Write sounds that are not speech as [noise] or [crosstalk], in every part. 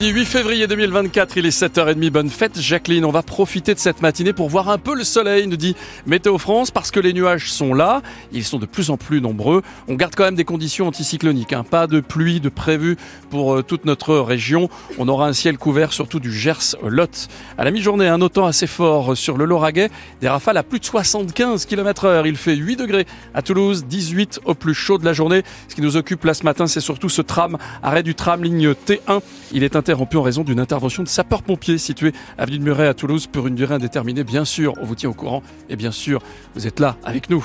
8 février 2024, il est 7h30, bonne fête Jacqueline, on va profiter de cette matinée pour voir un peu le soleil, nous dit Météo France, parce que les nuages sont là, ils sont de plus en plus nombreux, on garde quand même des conditions anticycloniques, hein. pas de pluie de prévu pour euh, toute notre région, on aura un ciel couvert surtout du Gers-Lot. À la mi-journée, un autant assez fort sur le Lauragais, des rafales à plus de 75 km heure, il fait 8 degrés à Toulouse, 18 au plus chaud de la journée. Ce qui nous occupe là ce matin, c'est surtout ce tram, arrêt du tram ligne T1, il est interrompu en raison d'une intervention de sapeurs-pompiers située avenue de Muret à Toulouse pour une durée indéterminée. Bien sûr, on vous tient au courant et bien sûr, vous êtes là avec nous.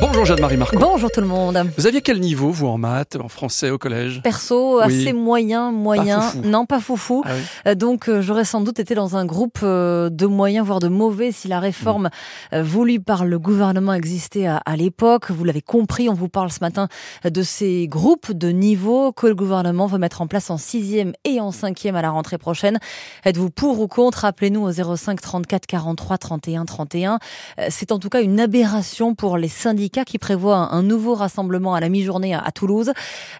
Bonjour Jeanne-Marie Marco. Bonjour tout le monde. Vous aviez quel niveau, vous, en maths, en français, au collège? Perso, assez moyen, moyen. Pas. Non, pas foufou. Ah oui. Euh, Donc, euh, j'aurais sans doute été dans un groupe euh, de moyens, voire de mauvais, si la réforme euh, voulue par le gouvernement existait à, à l'époque. Vous l'avez compris, on vous parle ce matin de ces groupes de niveau que le gouvernement veut mettre en place en sixième et en cinquième à la rentrée prochaine. Êtes-vous pour ou contre? Appelez-nous au 05 34 43 31 31. Euh, C'est en tout cas une aberration pour les syndicats qui prévoient un, nouveau rassemblement à la mi-journée à, Toulouse.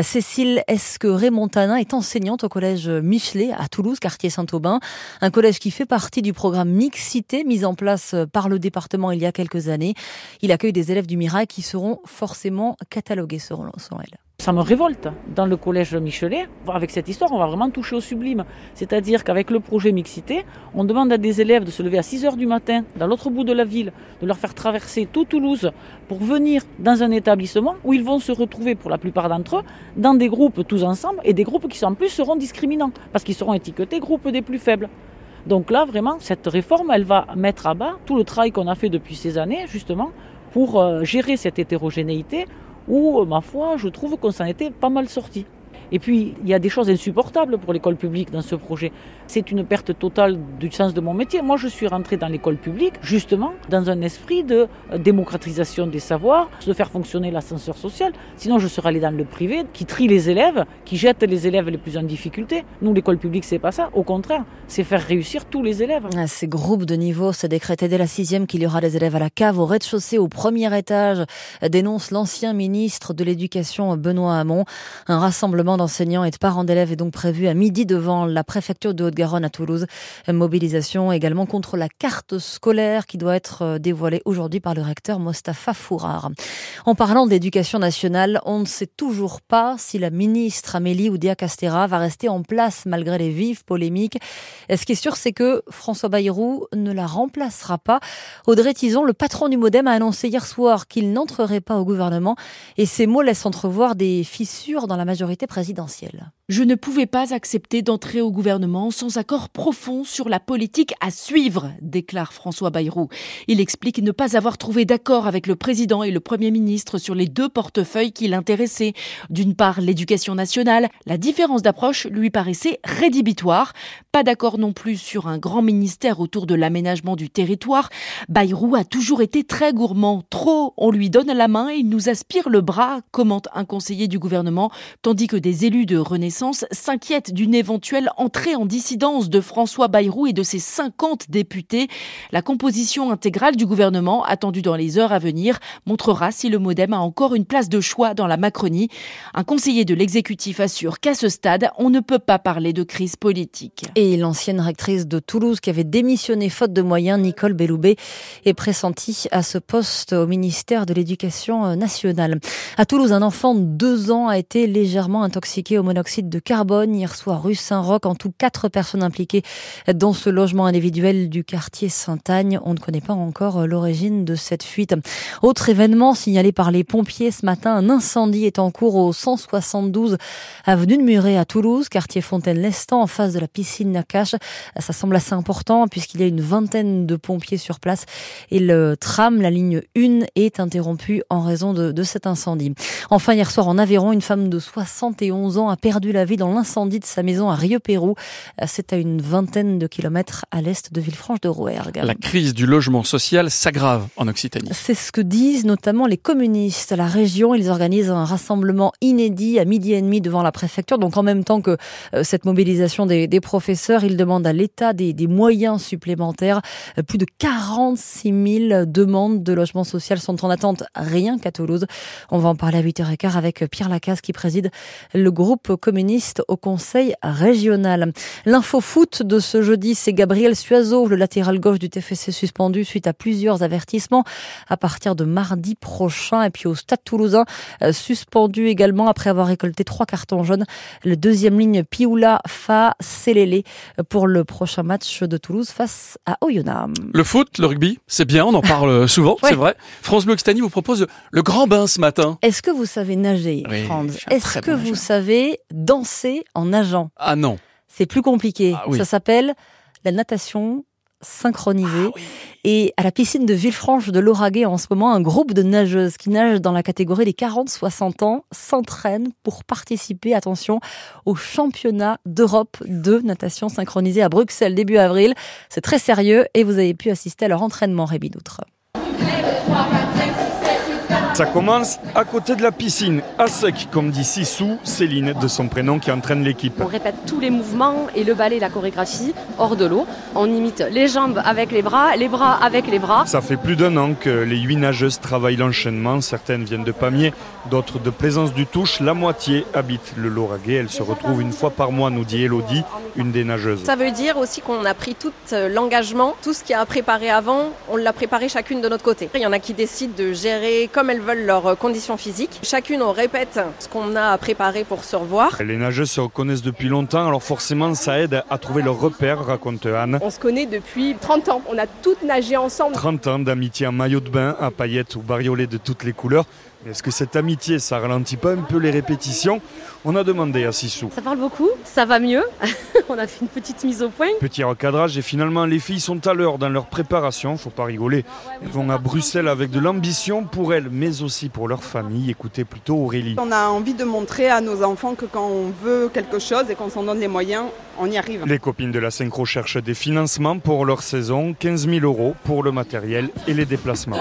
Cécile Esque-Remontanin est enseignante au collège Michelet à Toulouse, quartier Saint-Aubin. Un collège qui fait partie du programme Mixité mis en place par le département il y a quelques années. Il accueille des élèves du Mirail qui seront forcément catalogués selon elle. Ça me révolte. Dans le collège Michelet, avec cette histoire, on va vraiment toucher au sublime. C'est-à-dire qu'avec le projet Mixité, on demande à des élèves de se lever à 6 heures du matin, dans l'autre bout de la ville, de leur faire traverser tout Toulouse pour venir dans un établissement où ils vont se retrouver, pour la plupart d'entre eux, dans des groupes tous ensemble et des groupes qui en plus seront discriminants, parce qu'ils seront étiquetés groupes des plus faibles. Donc là, vraiment, cette réforme, elle va mettre à bas tout le travail qu'on a fait depuis ces années, justement, pour euh, gérer cette hétérogénéité où, euh, ma foi, je trouve qu'on s'en était pas mal sorti. Et puis, il y a des choses insupportables pour l'école publique dans ce projet. C'est une perte totale du sens de mon métier. Moi, je suis rentrée dans l'école publique, justement, dans un esprit de euh, démocratisation des savoirs, de faire fonctionner l'ascenseur social. Sinon, je serais allée dans le privé, qui trie les élèves, qui jette les élèves les plus en difficulté. Nous, l'école publique, c'est pas ça. Au contraire, c'est faire réussir tous les élèves. À Ces groupes de niveau se décrété dès la sixième qu'il y aura des élèves à la cave au rez-de-chaussée au premier étage, dénonce l'ancien ministre de l'Éducation Benoît Hamon. Un rassemblement d'enseignants et de parents d'élèves est donc prévu à midi devant la préfecture de Haute-Garonne à Toulouse. Mobilisation également contre la carte scolaire qui doit être euh, dévoilée aujourd'hui par le recteur Mostafa Fourard. En parlant d'éducation nationale, on ne sait toujours pas si la ministre Amélie Oudéa-Castera va rester en place malgré les vives polémiques. Ce qui est sûr, c'est que François Bayrou ne la remplacera pas? Audrey Tison, le patron du Modem, a annoncé hier soir qu'il n'entrerait pas au gouvernement et ces mots laissent entrevoir des fissures dans la majorité présidentielle présidentielle. Je ne pouvais pas accepter d'entrer au gouvernement sans accord profond sur la politique à suivre, déclare François Bayrou. Il explique ne pas avoir trouvé d'accord avec le président et le premier ministre sur les deux portefeuilles qui l'intéressaient. D'une part, l'éducation nationale. La différence d'approche lui paraissait rédhibitoire. Pas d'accord non plus sur un grand ministère autour de l'aménagement du territoire. Bayrou a toujours été très gourmand. Trop, on lui donne la main et il nous aspire le bras, commente un conseiller du gouvernement, tandis que des élus de Renaissance s'inquiètent d'une éventuelle entrée en dissidence de François Bayrou et de ses 50 députés. La composition intégrale du gouvernement, attendue dans les heures à venir, montrera si le modem a encore une place de choix dans la Macronie. Un conseiller de l'exécutif assure qu'à ce stade, on ne peut pas parler de crise politique. Et l'ancienne rectrice de Toulouse qui avait démissionné faute de moyens, Nicole Belloubet, est pressentie à ce poste au ministère de l'Éducation nationale. À Toulouse, un enfant de deux ans a été légèrement intoxiqué au monoxyde de carbone hier soir rue Saint-Roch. En tout, quatre personnes impliquées dans ce logement individuel du quartier Saint-Agne. On ne connaît pas encore l'origine de cette fuite. Autre événement signalé par les pompiers ce matin, un incendie est en cours au 172 avenue de Muret à Toulouse, quartier Fontaine-Lestan, en face de la piscine Nakache. Ça semble assez important puisqu'il y a une vingtaine de pompiers sur place et le tram, la ligne 1, est interrompu en raison de, de cet incendie. Enfin, hier soir en Aveyron, une femme de 71 ans a perdu la vie dans l'incendie de sa maison à Rieux-Pérou. C'est à une vingtaine de kilomètres à l'est de Villefranche-de-Rouergue. La crise du logement social s'aggrave en Occitanie. C'est ce que disent notamment les communistes. La région, ils organisent un rassemblement inédit à midi et demi devant la préfecture. Donc en même temps que euh, cette mobilisation des, des professeurs, ils demandent à l'État des, des, moyens supplémentaires. Euh, plus de 46 000 demandes de logement social sont en attente rien qu'à Toulouse. On va en parler à 8h15 avec Pierre Lacasse qui préside le groupe communiste communiste au conseil régional. L'info foot de ce jeudi, c'est Gabriel Suazo, le latéral gauche du TFC suspendu suite à plusieurs avertissements à partir de mardi prochain. Et puis au Stade toulousain, euh, suspendu également après avoir récolté trois cartons jaunes. Le deuxième ligne Pioula Fa Selele pour le prochain match de Toulouse face à Oyonnax. Le foot, le rugby, c'est bien, on en parle souvent, [laughs] Ouais. c'est vrai. France Bleu Occitanie vous propose le grand bain ce matin. Est-ce que vous savez nager, Oui, Franz Est-ce que bon vous nageur. savez danser en nageant Ah non. C'est plus compliqué. Ah oui. Ça s'appelle la natation synchronisée. Ah Et à la piscine de Villefranche de Lauragais, en ce moment, un groupe de nageuses qui nagent dans la catégorie des 40-60 ans s'entraînent pour participer, attention, au championnat d'Europe de natation synchronisée à Bruxelles début avril. C'est très sérieux et vous avez pu assister à leur entraînement, Rémi Doutre. Ça commence à côté de la piscine, à sec, comme dit Sissou, Céline, de son prénom, qui entraîne l'équipe. On répète tous les mouvements et le ballet, la chorégraphie hors de l'eau. On imite les jambes avec les bras, les bras avec les bras. Ça fait plus d'un an que les huit nageuses travaillent l'enchaînement. Certaines viennent de Pamiers, d'autres de Plaisance du Touche. La moitié habite le Lauragais. Elles se retrouvent une fois par mois, nous dit Elodie, une des nageuses. Ça veut dire aussi qu'on a pris tout euh, l'engagement, tout ce qui a préparé avant, on l'a préparé chacune de notre côté. Il y en a qui décident de gérer comme elles veulent leurs euh, conditions physiques. Chacune, on répète ce qu'on a préparé pour se revoir. Les nageuses se reconnaissent depuis longtemps, alors forcément ça aide à trouver leur repère, raconte Anne. On se connaît depuis 30 ans. On a toutes nagé ensemble. 30 ans d'amitié en maillot de bain, à paillettes ou bariolées de toutes les couleurs. Est-ce que cette amitié, ça ralentit pas un peu les répétitions? On a demandé à Sissou. Ça parle beaucoup, ça va mieux. [laughs] On a fait une petite mise au point. Petit recadrage et finalement les filles sont à l'heure dans leur préparation, faut pas rigoler. Elles vont à Bruxelles avec de l'ambition pour elles, mais aussi pour leur famille. Écoutez plutôt Aurélie. On a envie de montrer à nos enfants que quand on veut quelque chose et qu'on s'en donne les moyens, on y arrive. Les copines de la synchro cherchent des financements pour leur saison, 15 000 euros pour le matériel et les déplacements.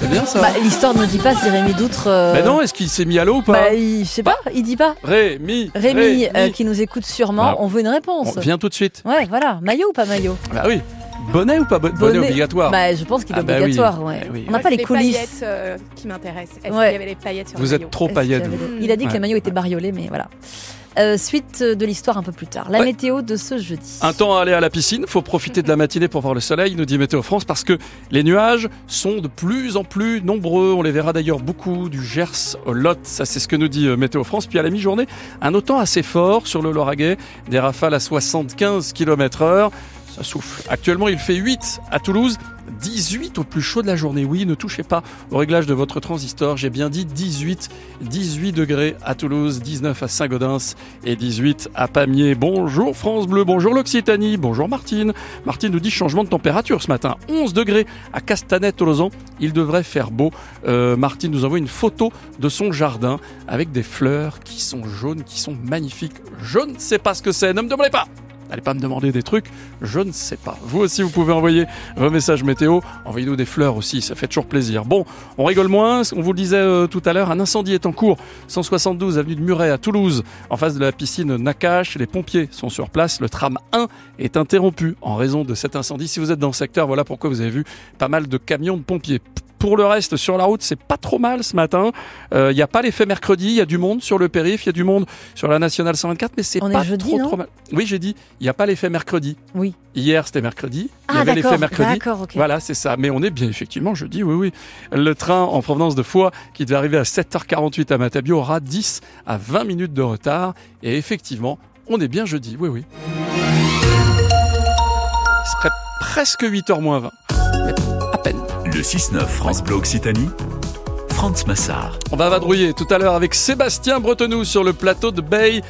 C'est bien ça. Bah, L'histoire ne dit pas si Rémi Doutre. euh, Mais non, est-ce qu'il s'est mis à l'eau ou pas bah, il, je sais pas, il dit pas. Rémi. Rémi, euh, qui nous écoute sûrement, Bah, on veut une réponse. On vient tout de suite. Ouais, voilà. Maillot ou pas maillot? Bah oui. Bonnet ou pas bonnet obligatoire? Bah, je pense qu'il est Ah bah oui. obligatoire. ouais. Eh oui. On n'a pas c'est les coulisses. paillettes euh, qui m'intéressent. Est-ce Ouais. qu'il y avait les paillettes sur Vous le êtes maillot trop paillettes. des- Il a dit que Ouais. les maillots étaient bariolés, mais voilà. Euh, suite de l'histoire un peu plus tard. La Ouais. météo de ce jeudi. Un temps à aller à la piscine, faut profiter de la matinée pour voir le soleil, nous dit Météo France, parce que les nuages sont de plus en plus nombreux. On les verra d'ailleurs beaucoup du Gers au Lot, ça c'est ce que nous dit euh, Météo France. Puis à la mi-journée, un autant assez fort sur le Lauragais, des rafales à 75 km heure. Ça souffle. Actuellement, il fait 8 à Toulouse, 18 au plus chaud de la journée. Oui, ne touchez pas au réglage de votre transistor. J'ai bien dit 18, 18 degrés à Toulouse, 19 à Saint-Gaudens et 18 à Pamiers. Bonjour France Bleu, bonjour l'Occitanie, bonjour Martine. Martine nous dit changement de température ce matin. 11 degrés à Castanet-Tolosan. Il devrait faire beau. Euh, Martine nous envoie une photo de son jardin avec des fleurs qui sont jaunes, qui sont magnifiques. Je ne sais pas ce que c'est, ne me demandez pas. N'allez pas me demander des trucs, je ne sais pas. Vous aussi, vous pouvez envoyer vos messages météo. Envoyez-nous des fleurs aussi, ça fait toujours plaisir. Bon, on rigole moins. On vous le disait euh, tout à l'heure, un incendie est en cours. 172 avenue de Muret à Toulouse, en face de la piscine Nakache. Les pompiers sont sur place. Le tram 1 est interrompu en raison de cet incendie. Si vous êtes dans le secteur, voilà pourquoi vous avez vu pas mal de camions de pompiers. Pour le reste, sur la route, c'est pas trop mal ce matin. Il n'y a pas l'effet mercredi, il y a du monde sur le périph', il y a du monde sur la nationale 124, mais c'est pas jeudi, trop trop mal. Oui, j'ai dit, il n'y a pas l'effet mercredi. Oui. Hier, c'était mercredi. il y Ah, avait l'effet mercredi. D'accord, ok. Voilà, c'est ça. Mais on est bien effectivement jeudi, oui, oui. Le train en provenance de Foix, qui devait arriver à 7h48 à Matabio, aura 10 à 20 minutes de retard. Et effectivement, on est bien jeudi, oui, oui. Il serait presque 8h moins 20. Le 6-9 France Bleu Occitanie, Franz Massard. On va vadrouiller tout à l'heure avec Sébastien Bretenou sur le plateau de Bay.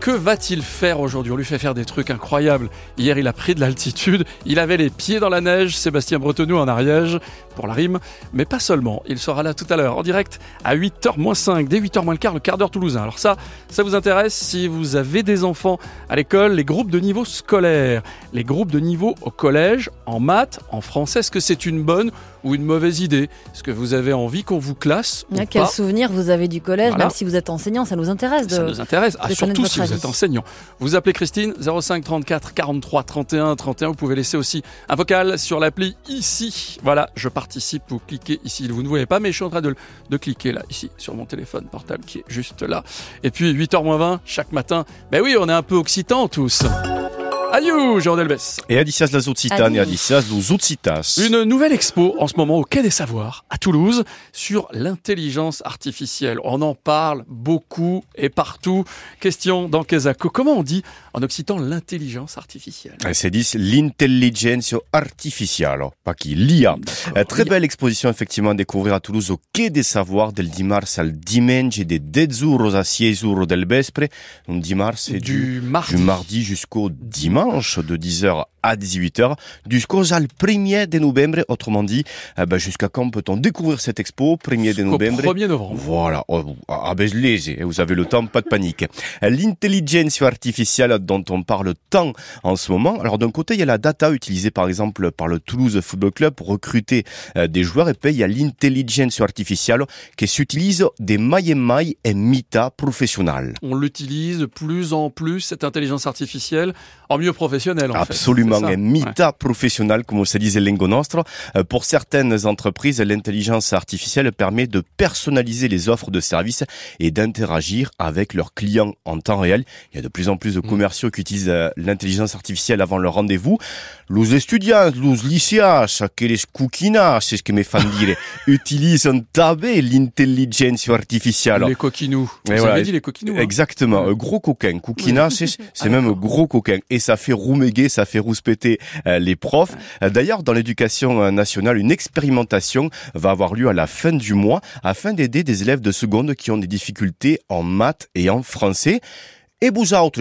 Que va-t-il faire aujourd'hui? On lui fait faire des trucs incroyables. Hier, il a pris de l'altitude, il avait les pieds dans la neige, Sébastien Bretenou en Ariège, pour la rime, mais pas seulement. Il sera là tout à l'heure, en direct, à 8h 5, dès 8h moins le quart, le quart d'heure toulousain. Alors ça, ça vous intéresse si vous avez des enfants à l'école, les groupes de niveau scolaire, les groupes de niveau au collège, en maths, en français, est-ce que c'est une bonne ou une mauvaise idée? Est-ce que vous avez envie qu'on vous classe ou Ah, Quel pas? souvenir vous avez du collège, Voilà. même si vous êtes enseignant, ça nous intéresse. De... Ça nous intéresse, Ah, surtout si vous avis. êtes enseignant. Vous appelez Christine 05 34 43 31 31. Vous pouvez laisser aussi un vocal sur l'appli ici. Voilà, je pars participe, vous cliquez ici. Vous ne voyez pas, mais je suis en train de, de cliquer là, ici, sur mon téléphone portable qui est juste là. Et puis 8h20, chaque matin, ben oui, on est un peu occitan tous. Adieu, Jean Delbès. Et Adicias Occitanes et. Adicias Occitas. Une nouvelle expo en ce moment au Quai des Savoirs à Toulouse sur l'intelligence artificielle. On en parle beaucoup et partout. Question dans Quesaco. Comment on dit en occitan l'intelligence artificielle? Eh, C'est dit l'intelligence artificiale, pas qui l'IA. Euh, Très belle exposition effectivement à découvrir à Toulouse au Quai des Savoirs del dimanche al dimanche et des 10 euros à 6 euros del vespre. Donc dimanche c'est du, Du mardi. du mardi jusqu'au dimanche de 10h à 18h jusqu'au al 1er de novembre. Autrement dit, eh ben, jusqu'à quand peut-on découvrir cette expo 1er de novembre? 1er novembre. Voilà, oh, à Bezlez, vous avez le temps, pas de panique. L'intelligence artificielle dont on parle tant en ce moment. Alors d'un côté, il y a la data utilisée par exemple par le Toulouse Football Club pour recruter euh, des joueurs et puis il y a l'intelligence artificielle qui s'utilise des mailles mailles et mita professionnels. On l'utilise plus en plus, cette intelligence artificielle, en mieux professionnel. En Absolument, fait. Un mita professionnel, comme se disait Lingo Nostro. Euh, Pour certaines entreprises, l'intelligence artificielle permet de personnaliser les offres de services et d'interagir avec leurs clients en temps réel. Il y a de plus en plus de Mm. commerciaux qui utilisent euh, l'intelligence artificielle avant leur rendez-vous. Les étudiants, les lycéens, que les coquinas, c'est ce que mes fans [laughs] disent, utilisent un tabé l'intelligence artificielle. Les coquinous. Vous voilà. avez dit les coquinous. hein Exactement, un gros coquin. Coquina, [laughs] c'est même gros coquin. Et ça fait rouméguer, ça fait rouspéter euh, les profs. Euh, D'ailleurs, dans l'éducation euh, nationale, une expérimentation va avoir lieu à la fin du mois afin d'aider des élèves de seconde qui ont des difficultés en maths et en français. Et vous autres,